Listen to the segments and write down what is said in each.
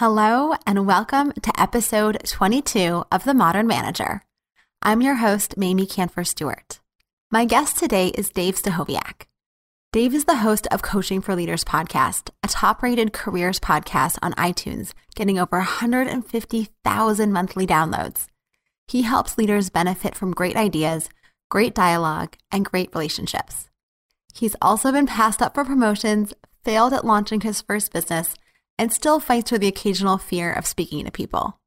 Hello, and welcome to episode 22 of The Modern Manager. I'm your host, Mamie Kanfer Stewart. My guest today is Dave Stachowiak. Dave is the host of Coaching for Leaders podcast, a top rated careers podcast on iTunes, getting over 150,000 monthly downloads. He helps leaders benefit from great ideas, great dialogue, and great relationships. He's also been passed up for promotions, failed at launching his first business, and still fights with the occasional fear of speaking to people.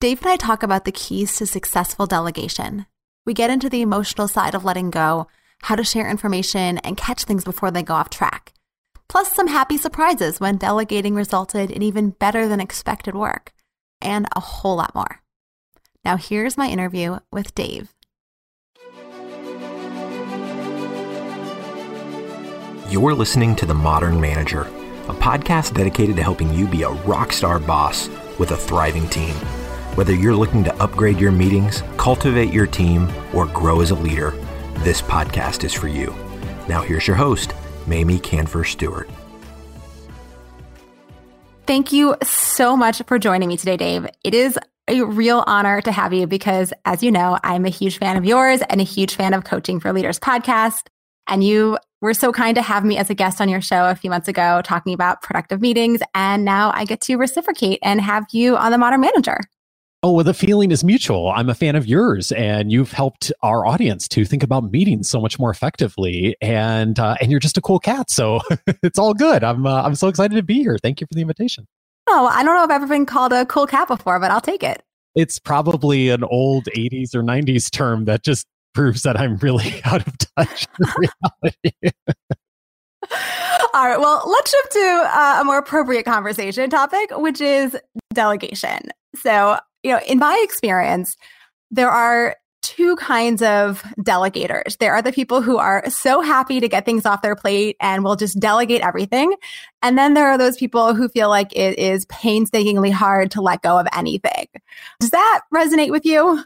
Dave and I talk about the keys to successful delegation. We get into the emotional side of letting go, how to share information, and catch things before they go off track. Plus, some happy surprises when delegating resulted in even better than expected work, and a whole lot more. Now, here's my interview with Dave. You're listening to The Modern Manager a podcast dedicated to helping you be a rock star boss with a thriving team. Whether you're looking to upgrade your meetings, cultivate your team, or grow as a leader, this podcast is for you. Now, here's your host, Mamie Kanfer Stewart. Thank you so much for joining me today, Dave. It is a real honor to have you because, as you know, I'm a huge fan of yours and a huge fan of Coaching for Leaders podcast. And you were so kind to have me as a guest on your show a few months ago talking about productive meetings. And now I get to reciprocate and have you on the Modern Manager. Oh, well, the feeling is mutual. I'm a fan of yours, and you've helped our audience to think about meetings so much more effectively. And uh, and you're just a cool cat, so it's all good. I'm uh, I'm so excited to be here. Thank you for the invitation. Oh, I don't know if I've ever been called a cool cat before, but I'll take it. It's probably an old 80s or 90s term that just proves that I'm really out of touch with reality. All right. Well, let's shift to uh, a more appropriate conversation topic, which is delegation. So, you know, in my experience, there are two kinds of delegators. There are the people who are so happy to get things off their plate and will just delegate everything. And then there are those people who feel like it is painstakingly hard to let go of anything. Does that resonate with you?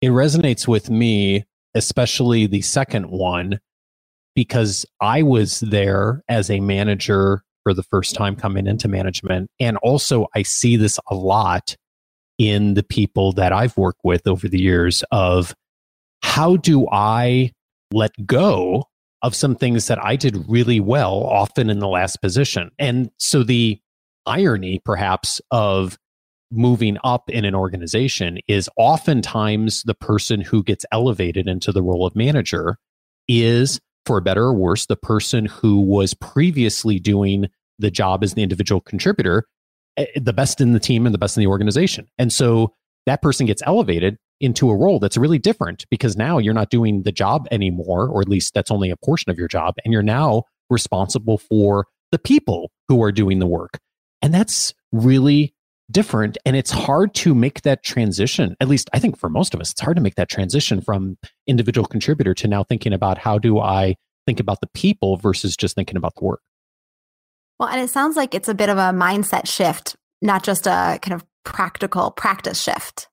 It resonates with me especially the second one, because I was there as a manager for the first time coming into management. And also, I see this a lot in the people that I've worked with over the years of how do I let go of some things that I did really well, often in the last position. And so the irony, perhaps, of moving up in an organization is oftentimes the person who gets elevated into the role of manager is, for better or worse, the person who was previously doing the job as the individual contributor, eh, the best in the team and the best in the organization. And so that person gets elevated into a role that's really different because now you're not doing the job anymore, or at least that's only a portion of your job. And you're now responsible for the people who are doing the work. And that's really different and it's hard to make that transition at least i think for most of us it's hard to make that transition from individual contributor to now thinking about how do i think about the people versus just thinking about the work. Well and it sounds like it's a bit of a mindset shift not just a kind of practical practice shift.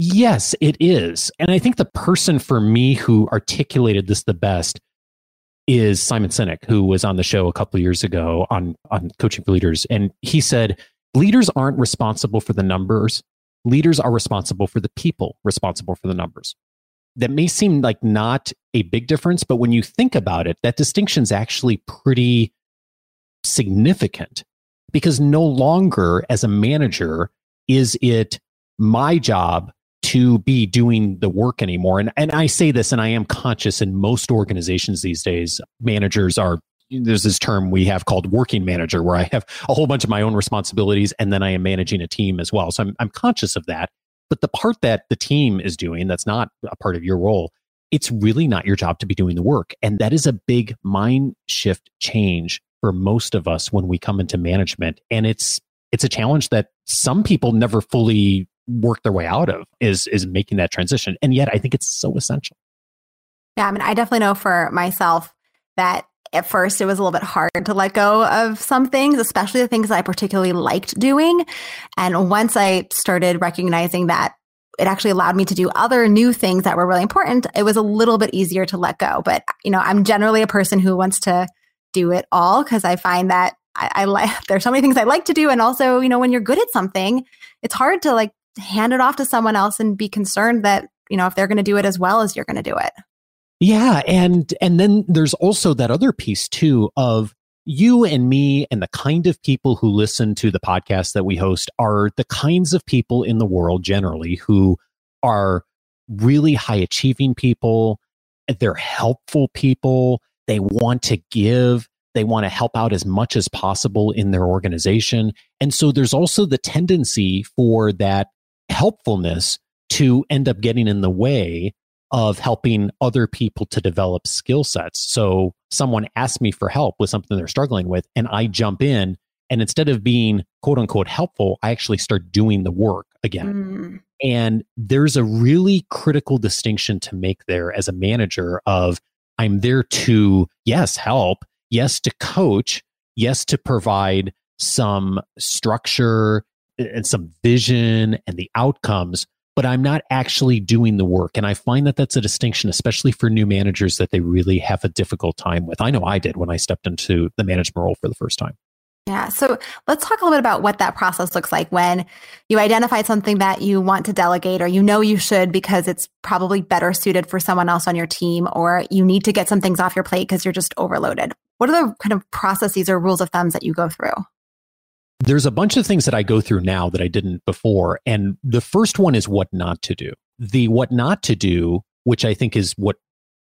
Yes it is and i think the person for me who articulated this the best is simon sinek who was on the show a couple years ago on on coaching for leaders and he said leaders aren't responsible for the numbers. Leaders are responsible for the people responsible for the numbers. That may seem like not a big difference, but when you think about it, that distinction is actually pretty significant because no longer as a manager is it my job to be doing the work anymore. And, and I say this, and I am conscious in most organizations these days, managers are there's this term we have called working manager where I have a whole bunch of my own responsibilities and then I am managing a team as well. So I'm, I'm conscious of that. But the part that the team is doing that's not a part of your role, it's really not your job to be doing the work. And that is a big mind shift change for most of us when we come into management. And it's it's a challenge that some people never fully work their way out of is is making that transition. And yet I think it's so essential. Yeah, I mean, I definitely know for myself that at first it was a little bit hard to let go of some things, especially the things I particularly liked doing. And once I started recognizing that it actually allowed me to do other new things that were really important, it was a little bit easier to let go. But, you know, I'm generally a person who wants to do it all because I find that I, I like there's so many things I like to do. And also, you know, when you're good at something, it's hard to like hand it off to someone else and be concerned that, you know, if they're going to do it as well as you're going to do it. Yeah. And, and then there's also that other piece too of you and me and the kind of people who listen to the podcast that we host are the kinds of people in the world generally who are really high achieving people. They're helpful people. They want to give. They want to help out as much as possible in their organization. And so there's also the tendency for that helpfulness to end up getting in the way of helping other people to develop skill sets. So someone asks me for help with something they're struggling with, and I jump in. And instead of being quote unquote helpful, I actually start doing the work again. Mm. And there's a really critical distinction to make there as a manager of I'm there to, yes, help, yes, to coach, yes, to provide some structure and some vision and the outcomes, but I'm not actually doing the work. And I find that that's a distinction, especially for new managers that they really have a difficult time with. I know I did when I stepped into the management role for the first time. Yeah. So let's talk a little bit about what that process looks like when you identify something that you want to delegate or you know you should because it's probably better suited for someone else on your team or you need to get some things off your plate because you're just overloaded. What are the kind of processes or rules of thumbs that you go through? There's a bunch of things that I go through now that I didn't before. And the first one is what not to do. The what not to do, which I think is what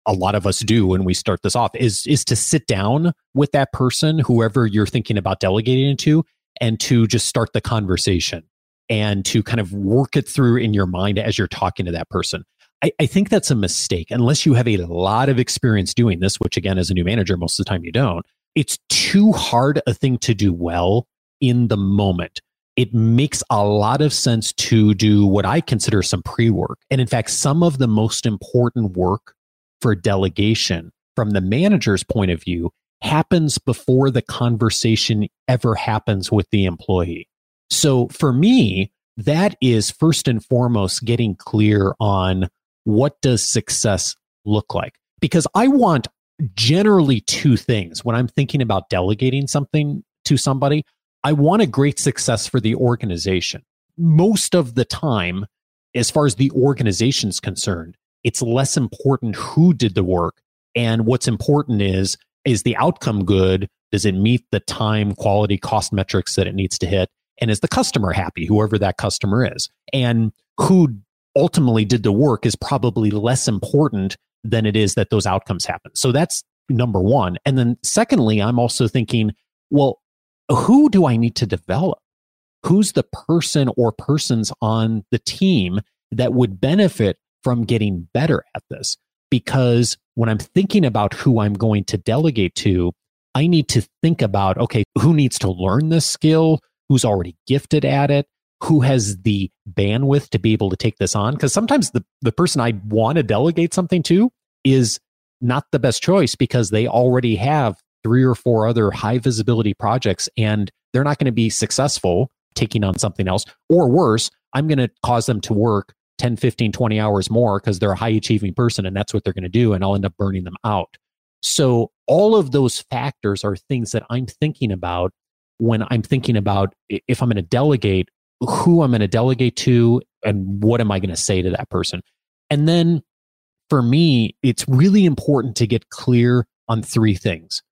a lot of us do when we start this off, is is to sit down with that person, whoever you're thinking about delegating to, and to just start the conversation and to kind of work it through in your mind as you're talking to that person. I, I, think that's a mistake unless you have a lot of experience doing this, which again, as a new manager, most of the time you don't. It's too hard a thing to do well in the moment. It makes a lot of sense to do what I consider some pre work. And in fact, some of the most important work for delegation from the manager's point of view happens before the conversation ever happens with the employee. So for me, that is first and foremost getting clear on what does success look like? Because I want generally two things when I'm thinking about delegating something to somebody. I want a great success for the organization. Most of the time, as far as the organization is concerned, it's less important who did the work. And what's important is, is the outcome good? Does it meet the time, quality, cost metrics that it needs to hit? And is the customer happy, whoever that customer is? And who ultimately did the work is probably less important than it is that those outcomes happen. So that's number one. And then secondly, I'm also thinking, well, who do I need to develop? Who's the person or persons on the team that would benefit from getting better at this? Because when I'm thinking about who I'm going to delegate to, I need to think about okay, who needs to learn this skill? Who's already gifted at it? Who has the bandwidth to be able to take this on? Because sometimes the, the person I want to delegate something to is not the best choice because they already have three or four other high visibility projects and they're not going to be successful taking on something else. Or worse, I'm going to cause them to work 10, 15, 20 hours more because they're a high achieving person and that's what they're going to do. And I'll end up burning them out. So, all of those factors are things that I'm thinking about when I'm thinking about if I'm going to delegate, who I'm going to delegate to, and what am I going to say to that person. And then for me, it's really important to get clear on three things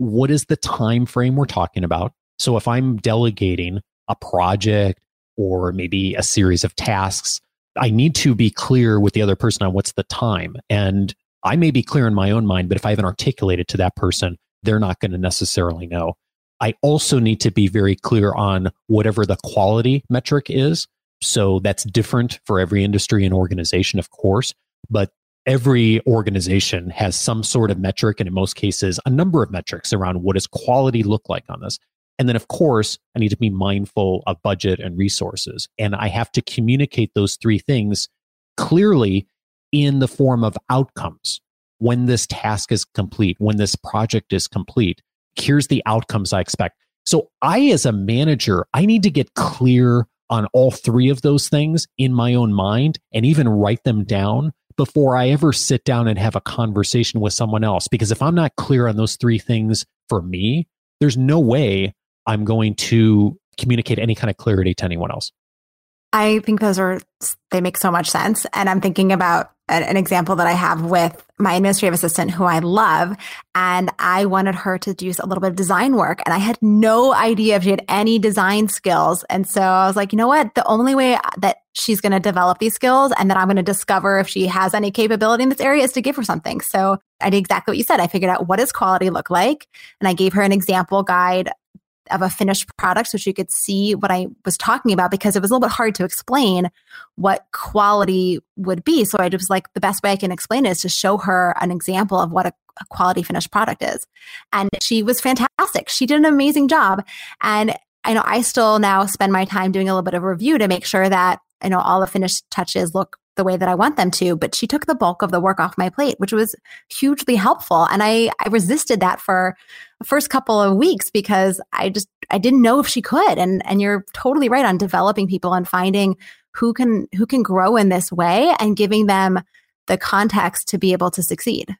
what is the time frame we're talking about? So if I'm delegating a project or maybe a series of tasks, I need to be clear with the other person on what's the time. And I may be clear in my own mind, but if I haven't articulated to that person, they're not going to necessarily know. I also need to be very clear on whatever the quality metric is. So that's different for every industry and organization, of course. But every organization has some sort of metric and in most cases a number of metrics around what does quality look like on this. And then of course i need to be mindful of budget and resources. And i have to communicate those three things clearly in the form of outcomes. When this task is complete when this project is complete here's the outcomes i expect. So i as a manager i need to get clear on all three of those things in my own mind and even write them down before I ever sit down and have a conversation with someone else. Because if I'm not clear on those three things for me, there's no way I'm going to communicate any kind of clarity to anyone else. I think those are, they make so much sense. And I'm thinking about an example that I have with my administrative assistant who I love. And I wanted her to do a little bit of design work. And I had no idea if she had any design skills. And so I was like, you know what? The only way that she's going to develop these skills and that I'm going to discover if she has any capability in this area is to give her something. So I did exactly what you said. I figured out what does quality look like? And I gave her an example guide of a finished product so she could see what I was talking about because it was a little bit hard to explain what quality would be. So I just was like, the best way I can explain it is to show her an example of what a, a quality finished product is. And she was fantastic. She did an amazing job. And I know I still now spend my time doing a little bit of review to make sure that you know all the finished touches look the way that I want them to, but she took the bulk of the work off my plate, which was hugely helpful. And I, I resisted that for first couple of weeks because I just, I didn't know if she could. And, and you're totally right on developing people and finding who can, who can grow in this way and giving them the context to be able to succeed.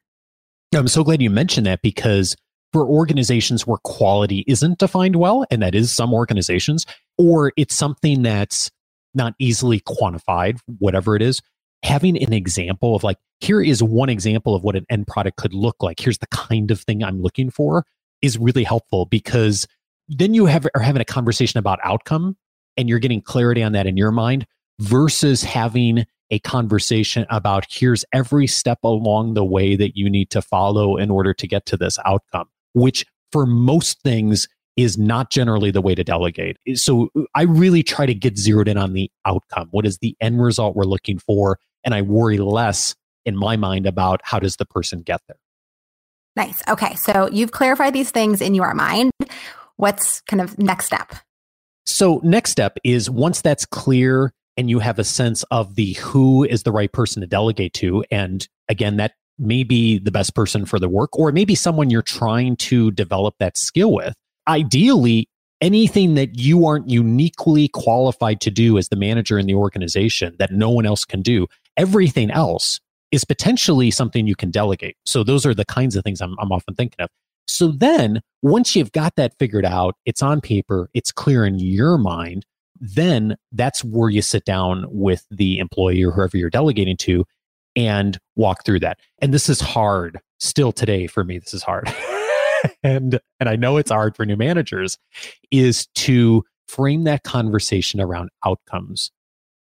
I'm so glad you mentioned that because for organizations where quality isn't defined well, and that is some organizations, or it's something that's not easily quantified, whatever it is, having an example of like, here is one example of what an end product could look like. Here's the kind of thing I'm looking for is really helpful because then you have are having a conversation about outcome and you're getting clarity on that in your mind versus having a conversation about here's every step along the way that you need to follow in order to get to this outcome, which for most things is not generally the way to delegate. So I really try to get zeroed in on the outcome. What is the end result we're looking for? And I worry less in my mind about how does the person get there. Nice. Okay. So you've clarified these things in your mind. What's kind of next step? So next step is once that's clear and you have a sense of the who is the right person to delegate to and again that may be the best person for the work or maybe someone you're trying to develop that skill with ideally, anything that you aren't uniquely qualified to do as the manager in the organization that no one else can do, everything else is potentially something you can delegate. So those are the kinds of things I'm, I'm often thinking of. So then once you've got that figured out, it's on paper, it's clear in your mind, then that's where you sit down with the employee or whoever you're delegating to and walk through that. And this is hard still today for me. This is hard. and and I know it's hard for new managers is to frame that conversation around outcomes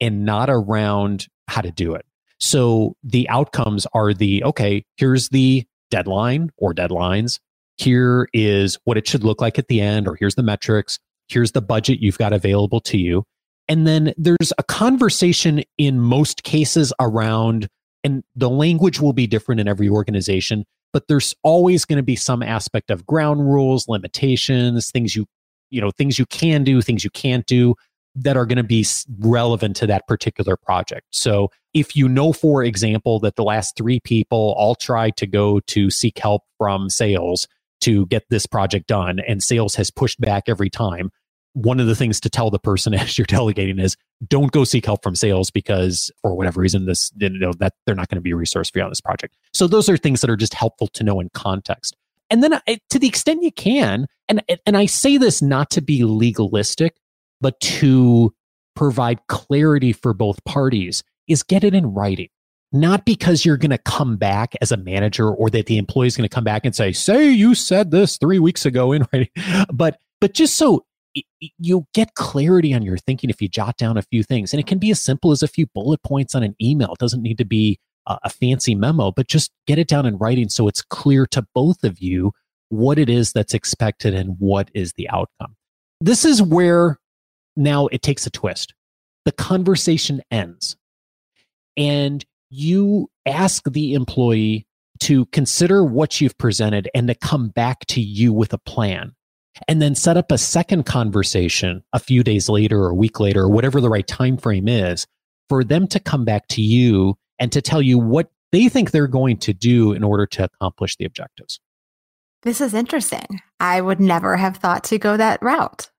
and not around how to do it. So the outcomes are the okay, here's the deadline or deadlines. Here is what it should look like at the end, or here's the metrics. Here's the budget you've got available to you. And then there's a conversation in most cases around, and the language will be different in every organization, but there's always going to be some aspect of ground rules, limitations, things you, you know, things you can do, things you can't do that are going to be relevant to that particular project. So if you know, for example, that the last three people all tried to go to seek help from sales to get this project done and sales has pushed back every time, one of the things to tell the person as you're delegating is don't go seek help from sales because for whatever reason this you know that they're not going to be a resource for you on this project. So those are things that are just helpful to know in context. And then to the extent you can and and i say this not to be legalistic but to provide clarity for both parties is get it in writing not because you're going to come back as a manager or that the employee is going to come back and say say you said this 3 weeks ago in writing but but just so you'll get clarity on your thinking if you jot down a few things. And it can be as simple as a few bullet points on an email. It doesn't need to be a, a fancy memo, but just get it down in writing so it's clear to both of you what it is that's expected and what is the outcome. This is where now it takes a twist. The conversation ends and you ask the employee to consider what you've presented and to come back to you with a plan and then set up a second conversation a few days later or a week later or whatever the right time frame is for them to come back to you and to tell you what they think they're going to do in order to accomplish the objectives. This is interesting. I would never have thought to go that route.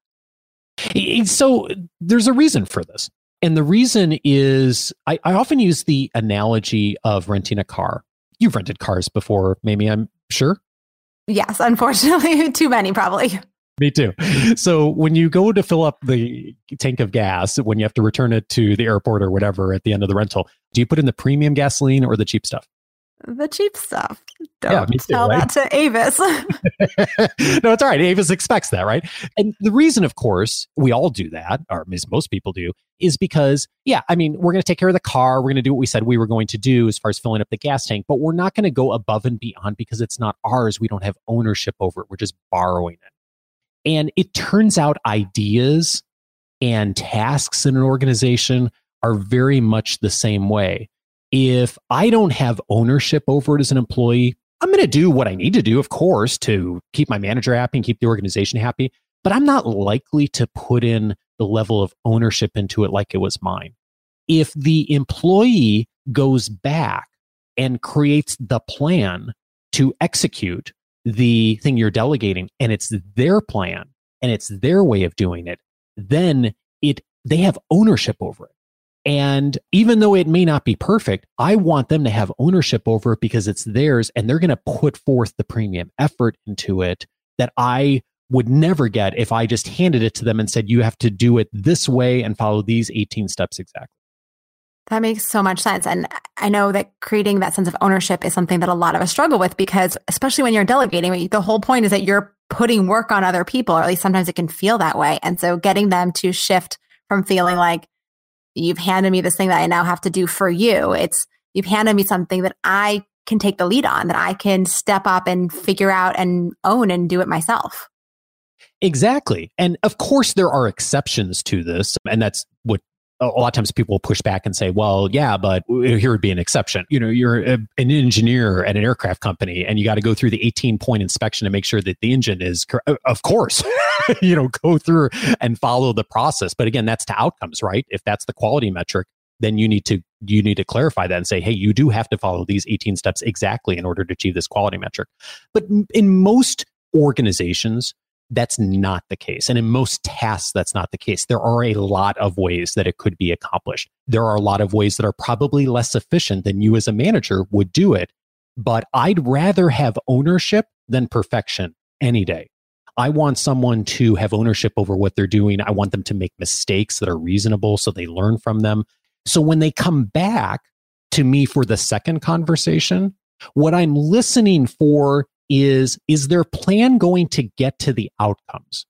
So there's a reason for this. And the reason is I, I often use the analogy of renting a car. You've rented cars before, maybe I'm sure. Yes, unfortunately, too many probably. Me too. So when you go to fill up the tank of gas, when you have to return it to the airport or whatever at the end of the rental, do you put in the premium gasoline or the cheap stuff? The cheap stuff. Don't yeah, too, tell right? that to Avis. no, it's all right. Avis expects that, right? And the reason, of course, we all do that, or most people do, is because, yeah, I mean, we're going to take care of the car. We're going to do what we said we were going to do as far as filling up the gas tank, but we're not going to go above and beyond because it's not ours. We don't have ownership over it. We're just borrowing it. And it turns out ideas and tasks in an organization are very much the same way. If I don't have ownership over it as an employee, I'm going to do what I need to do, of course, to keep my manager happy and keep the organization happy. But I'm not likely to put in the level of ownership into it like it was mine. If the employee goes back and creates the plan to execute the thing you're delegating and it's their plan and it's their way of doing it, then it they have ownership over it. And even though it may not be perfect, I want them to have ownership over it because it's theirs and they're going to put forth the premium effort into it that I would never get if I just handed it to them and said, you have to do it this way and follow these 18 steps exactly. That makes so much sense. And I know that creating that sense of ownership is something that a lot of us struggle with because, especially when you're delegating, the whole point is that you're putting work on other people, or at least sometimes it can feel that way. And so getting them to shift from feeling like you've handed me this thing that I now have to do for you, it's you've handed me something that I can take the lead on, that I can step up and figure out and own and do it myself. Exactly. And of course, there are exceptions to this. And that's what a lot of times people push back and say, well, yeah, but here would be an exception. You know, you're a, an engineer at an aircraft company and you got to go through the 18 point inspection to make sure that the engine is, uh, of course, you know, go through and follow the process. But again, that's to outcomes, right? If that's the quality metric, then you need to you need to clarify that and say hey you do have to follow these 18 steps exactly in order to achieve this quality metric but in most organizations that's not the case. And in most tasks, that's not the case. There are a lot of ways that it could be accomplished. There are a lot of ways that are probably less efficient than you as a manager would do it. But I'd rather have ownership than perfection any day. I want someone to have ownership over what they're doing. I want them to make mistakes that are reasonable so they learn from them. So when they come back to me for the second conversation, what I'm listening for is is their plan going to get to the outcomes?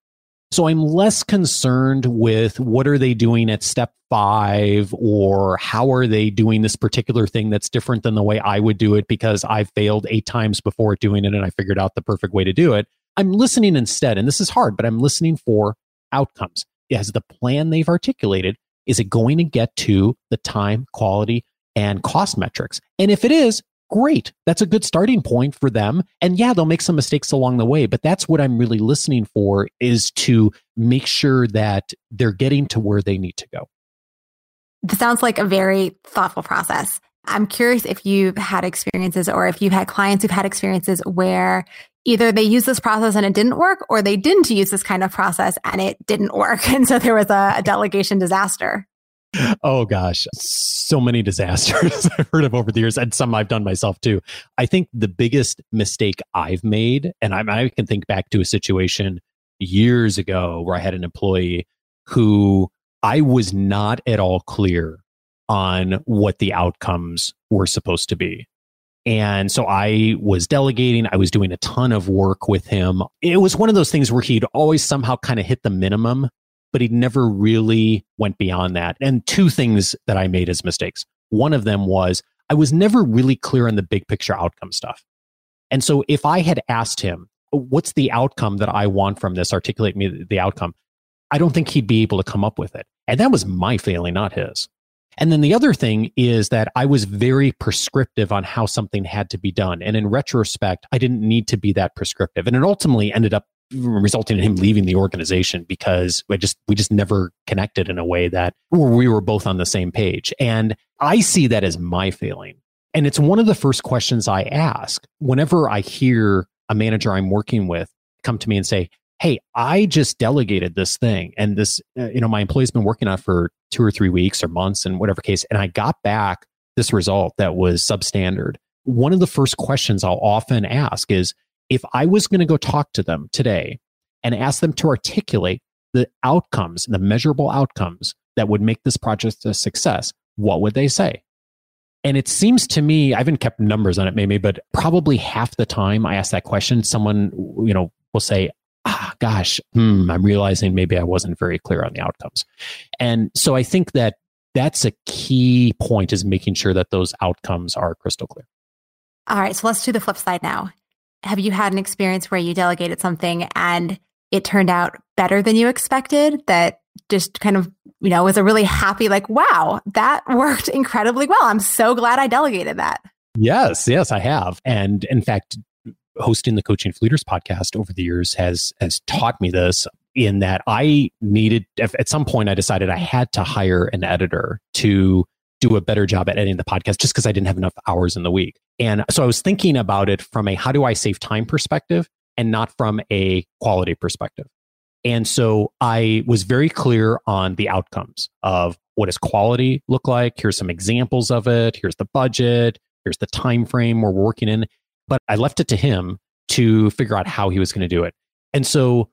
So I'm less concerned with what are they doing at step five or how are they doing this particular thing that's different than the way I would do it because I've failed eight times before doing it and I figured out the perfect way to do it. I'm listening instead, and this is hard, but I'm listening for outcomes. As the plan they've articulated, is it going to get to the time, quality, and cost metrics? And if it is, great. That's a good starting point for them. And yeah, they'll make some mistakes along the way, but that's what I'm really listening for is to make sure that they're getting to where they need to go. This sounds like a very thoughtful process. I'm curious if you've had experiences or if you've had clients who've had experiences where either they used this process and it didn't work or they didn't use this kind of process and it didn't work. And so there was a, a delegation disaster oh gosh, so many disasters I've heard of over the years, and some I've done myself too. I think the biggest mistake I've made, and I, I can think back to a situation years ago where I had an employee who I was not at all clear on what the outcomes were supposed to be. And so I was delegating, I was doing a ton of work with him. It was one of those things where he'd always somehow kind of hit the minimum but he never really went beyond that. And two things that I made as mistakes. One of them was I was never really clear on the big picture outcome stuff. And so if I had asked him, what's the outcome that I want from this? Articulate me the outcome. I don't think he'd be able to come up with it. And that was my failing, not his. And then the other thing is that I was very prescriptive on how something had to be done. And in retrospect, I didn't need to be that prescriptive. And it ultimately ended up resulting in him leaving the organization because we just we just never connected in a way that we were both on the same page. And i see that as my failing. And it's one of the first questions i ask whenever i hear a manager i'm working with come to me and say hey i just delegated this thing and this uh, you know my employee's been working on it for two or three weeks or months and whatever case and i got back this result that was substandard. One of the first questions i'll often ask is if I was going to go talk to them today and ask them to articulate the outcomes, the measurable outcomes that would make this project a success, what would they say? And it seems to me, I haven't kept numbers on it, maybe, but probably half the time I ask that question, someone, you know, will say, ah, gosh, hmm, I'm realizing maybe I wasn't very clear on the outcomes. And so I think that that's a key point is making sure that those outcomes are crystal clear. All right. So let's do the flip side now. Have you had an experience where you delegated something and it turned out better than you expected that just kind of, you know, was a really happy, like, wow, that worked incredibly well. I'm so glad I delegated that. Yes, yes, I have. And in fact, hosting the Coaching Leaders podcast over the years has has taught me this in that I needed at some point I decided I had to hire an editor to do a better job at editing the podcast just because I didn't have enough hours in the week. And so I was thinking about it from a how do I save time perspective and not from a quality perspective. And so I was very clear on the outcomes of what does quality look like? Here's some examples of it. Here's the budget. Here's the time frame we're working in. But I left it to him to figure out how he was going to do it. And so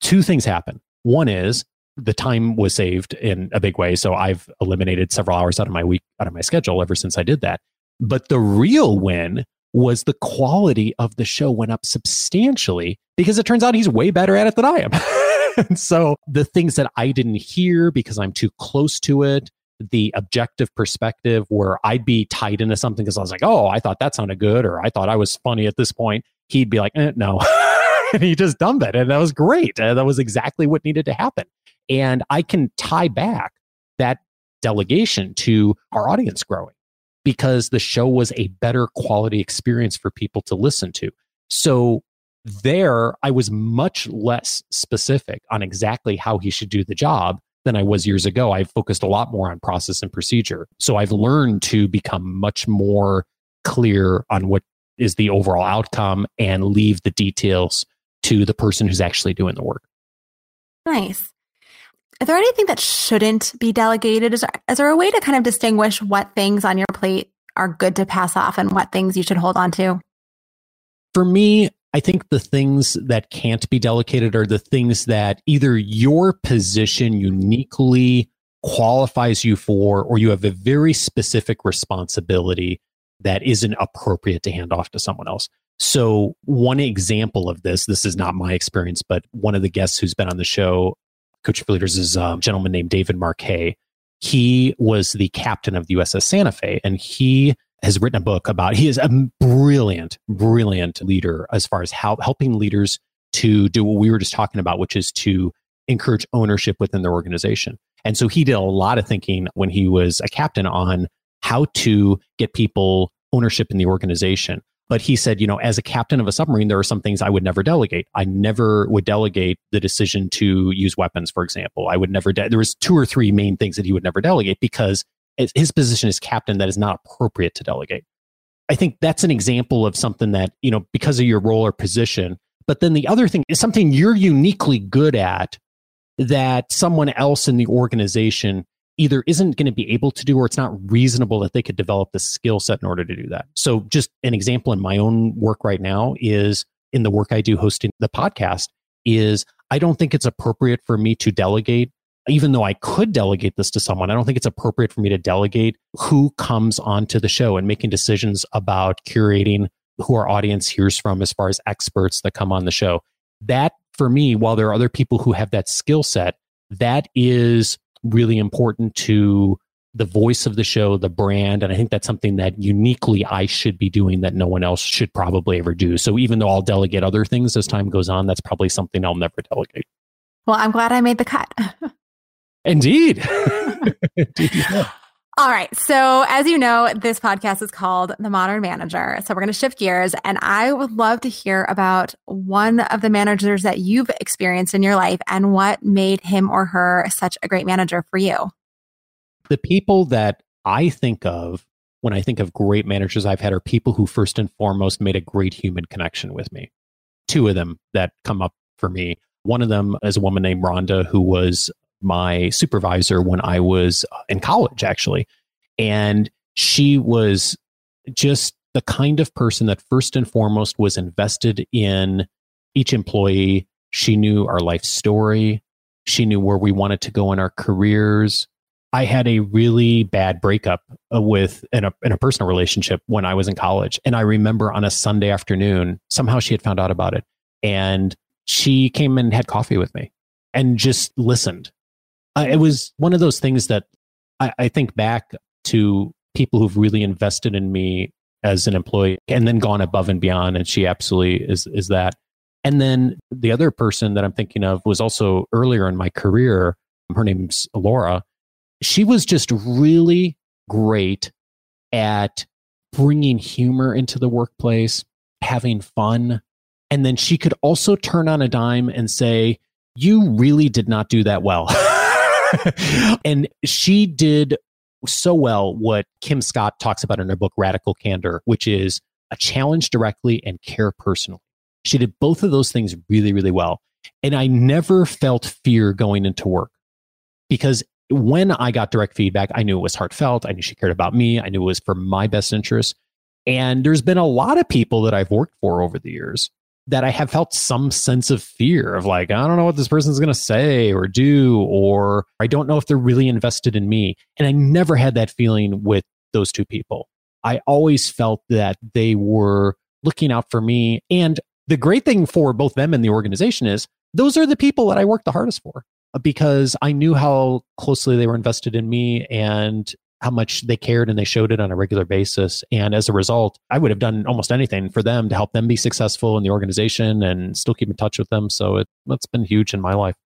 two things happen. One is the time was saved in a big way. So I've eliminated several hours out of my week, out of my schedule ever since I did that. But the real win was the quality of the show went up substantially because it turns out he's way better at it than I am. and so the things that I didn't hear because I'm too close to it, the objective perspective where I'd be tied into something because I was like, oh, I thought that sounded good, or I thought I was funny at this point. He'd be like, eh, no. and he just dumped it. And that was great. And that was exactly what needed to happen. And I can tie back that delegation to our audience growing because the show was a better quality experience for people to listen to. So there, I was much less specific on exactly how he should do the job than I was years ago. I focused a lot more on process and procedure. So I've learned to become much more clear on what is the overall outcome and leave the details to the person who's actually doing the work. Nice. Is there anything that shouldn't be delegated? Is there, is there a way to kind of distinguish what things on your plate are good to pass off and what things you should hold on to? For me, I think the things that can't be delegated are the things that either your position uniquely qualifies you for, or you have a very specific responsibility that isn't appropriate to hand off to someone else. So, one example of this, this is not my experience, but one of the guests who's been on the show Coach for Leaders is um, a gentleman named David Marquet. He was the captain of the USS Santa Fe, and he has written a book about. He is a brilliant, brilliant leader as far as how helping leaders to do what we were just talking about, which is to encourage ownership within their organization. And so he did a lot of thinking when he was a captain on how to get people ownership in the organization. But he said, you know, as a captain of a submarine, there are some things I would never delegate. I never would delegate the decision to use weapons, for example. I would never, de- there was two or three main things that he would never delegate because his position as captain that is not appropriate to delegate. I think that's an example of something that, you know, because of your role or position. But then the other thing is something you're uniquely good at that someone else in the organization either isn't going to be able to do or it's not reasonable that they could develop the skill set in order to do that. So, just an example in my own work right now is in the work I do hosting the podcast, is I don't think it's appropriate for me to delegate. Even though I could delegate this to someone, I don't think it's appropriate for me to delegate who comes onto the show and making decisions about curating who our audience hears from as far as experts that come on the show. That for me, while there are other people who have that skill set, that is really important to the voice of the show, the brand. And I think that's something that uniquely I should be doing that no one else should probably ever do. So even though I'll delegate other things as time goes on, that's probably something I'll never delegate. Well, I'm glad I made the cut. Indeed. Indeed All right. So, as you know, this podcast is called The Modern Manager. So, we're going to shift gears, and I would love to hear about one of the managers that you've experienced in your life and what made him or her such a great manager for you. The people that I think of when I think of great managers I've had are people who, first and foremost, made a great human connection with me. Two of them that come up for me. One of them is a woman named Rhonda, who was my supervisor when I was uh, in college, actually. And she was just the kind of person that first and foremost was invested in each employee. She knew our life story. She knew where we wanted to go in our careers. I had a really bad breakup uh, with in a, in a personal relationship when I was in college. And I remember on a Sunday afternoon, somehow she had found out about it. And she came and had coffee with me and just listened. Uh, it was one of those things that I, I think back to people who've really invested in me as an employee and then gone above and beyond. And she absolutely is, is that. And then the other person that I'm thinking of was also earlier in my career. Her name's Laura. She was just really great at bringing humor into the workplace, having fun. And then she could also turn on a dime and say, You really did not do that well. and she did so well what Kim Scott talks about in her book, Radical Candor, which is a challenge directly and care personally. She did both of those things really, really well. And I never felt fear going into work because when I got direct feedback, I knew it was heartfelt. I knew she cared about me. I knew it was for my best interest. And there's been a lot of people that I've worked for over the years that I have felt some sense of fear of like, I don't know what this person's going to say or do, or I don't know if they're really invested in me. And I never had that feeling with those two people. I always felt that they were looking out for me. And the great thing for both them and the organization is those are the people that I work the hardest for because I knew how closely they were invested in me and how much they cared and they showed it on a regular basis. And as a result, I would have done almost anything for them to help them be successful in the organization and still keep in touch with them. So it, it's been huge in my life.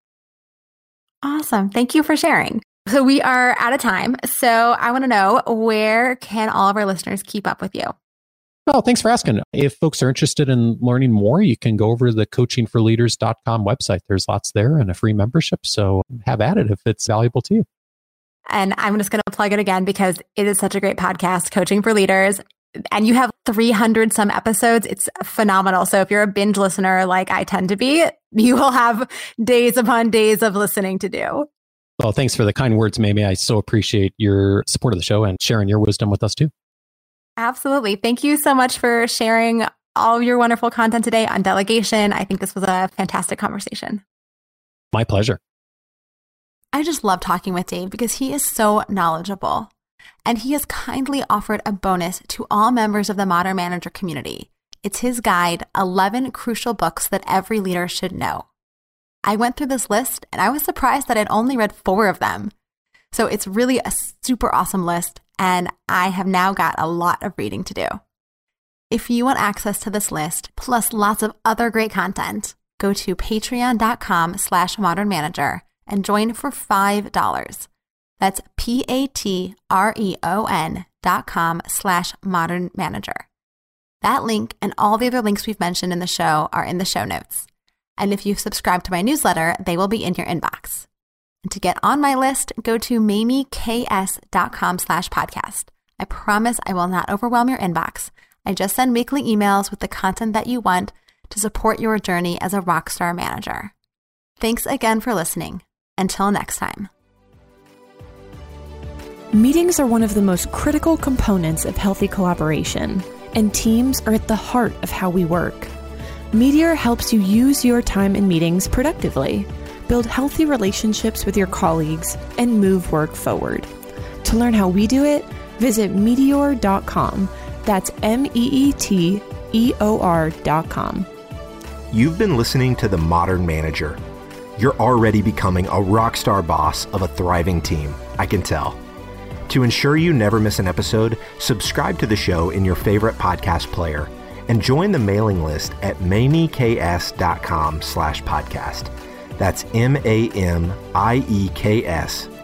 Awesome. Thank you for sharing. So we are out of time. So I want to know where can all of our listeners keep up with you? Well, thanks for asking. If folks are interested in learning more, you can go over to the coachingforleaders.com website. There's lots there and a free membership. So have at it if it's valuable to you. And I'm just going to plug it again because it is such a great podcast, Coaching for Leaders. And you have 300 some episodes. It's phenomenal. So if you're a binge listener like I tend to be, you will have days upon days of listening to do. Well, thanks for the kind words, Mamie. I so appreciate your support of the show and sharing your wisdom with us too. Absolutely. Thank you so much for sharing all your wonderful content today on delegation. I think this was a fantastic conversation. My pleasure. I just love talking with Dave because he is so knowledgeable. And he has kindly offered a bonus to all members of the Modern Manager community. It's his guide, 11 Crucial Books That Every Leader Should Know. I went through this list and I was surprised that I'd only read four of them. So it's really a super awesome list, and I have now got a lot of reading to do. If you want access to this list, plus lots of other great content, go to patreon.com slash modern manager and join for $5. That's P-A-T-R-E-O-N dot com slash modern manager. That link and all the other links we've mentioned in the show are in the show notes. And if you've subscribed to my newsletter, they will be in your inbox. And to get on my list, go to mamieks.com slash podcast. I promise I will not overwhelm your inbox. I just send weekly emails with the content that you want to support your journey as a rockstar manager. Thanks again for listening. Until next time. Meetings are one of the most critical components of healthy collaboration, and teams are at the heart of how we work. Meeteor helps you use your time in meetings productively, build healthy relationships with your colleagues, and move work forward. To learn how we do it, visit meeteor.com. That's M E E T E O R.com. You've been listening to The Modern Manager you're already becoming a rock star boss of a thriving team, I can tell. To ensure you never miss an episode, subscribe to the show in your favorite podcast player and join the mailing list at mamieks.com slash podcast. That's M-A-M-I-E-K-S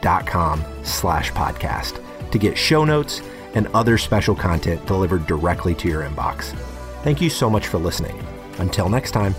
dot com slash podcast to get show notes and other special content delivered directly to your inbox. Thank you so much for listening. Until next time.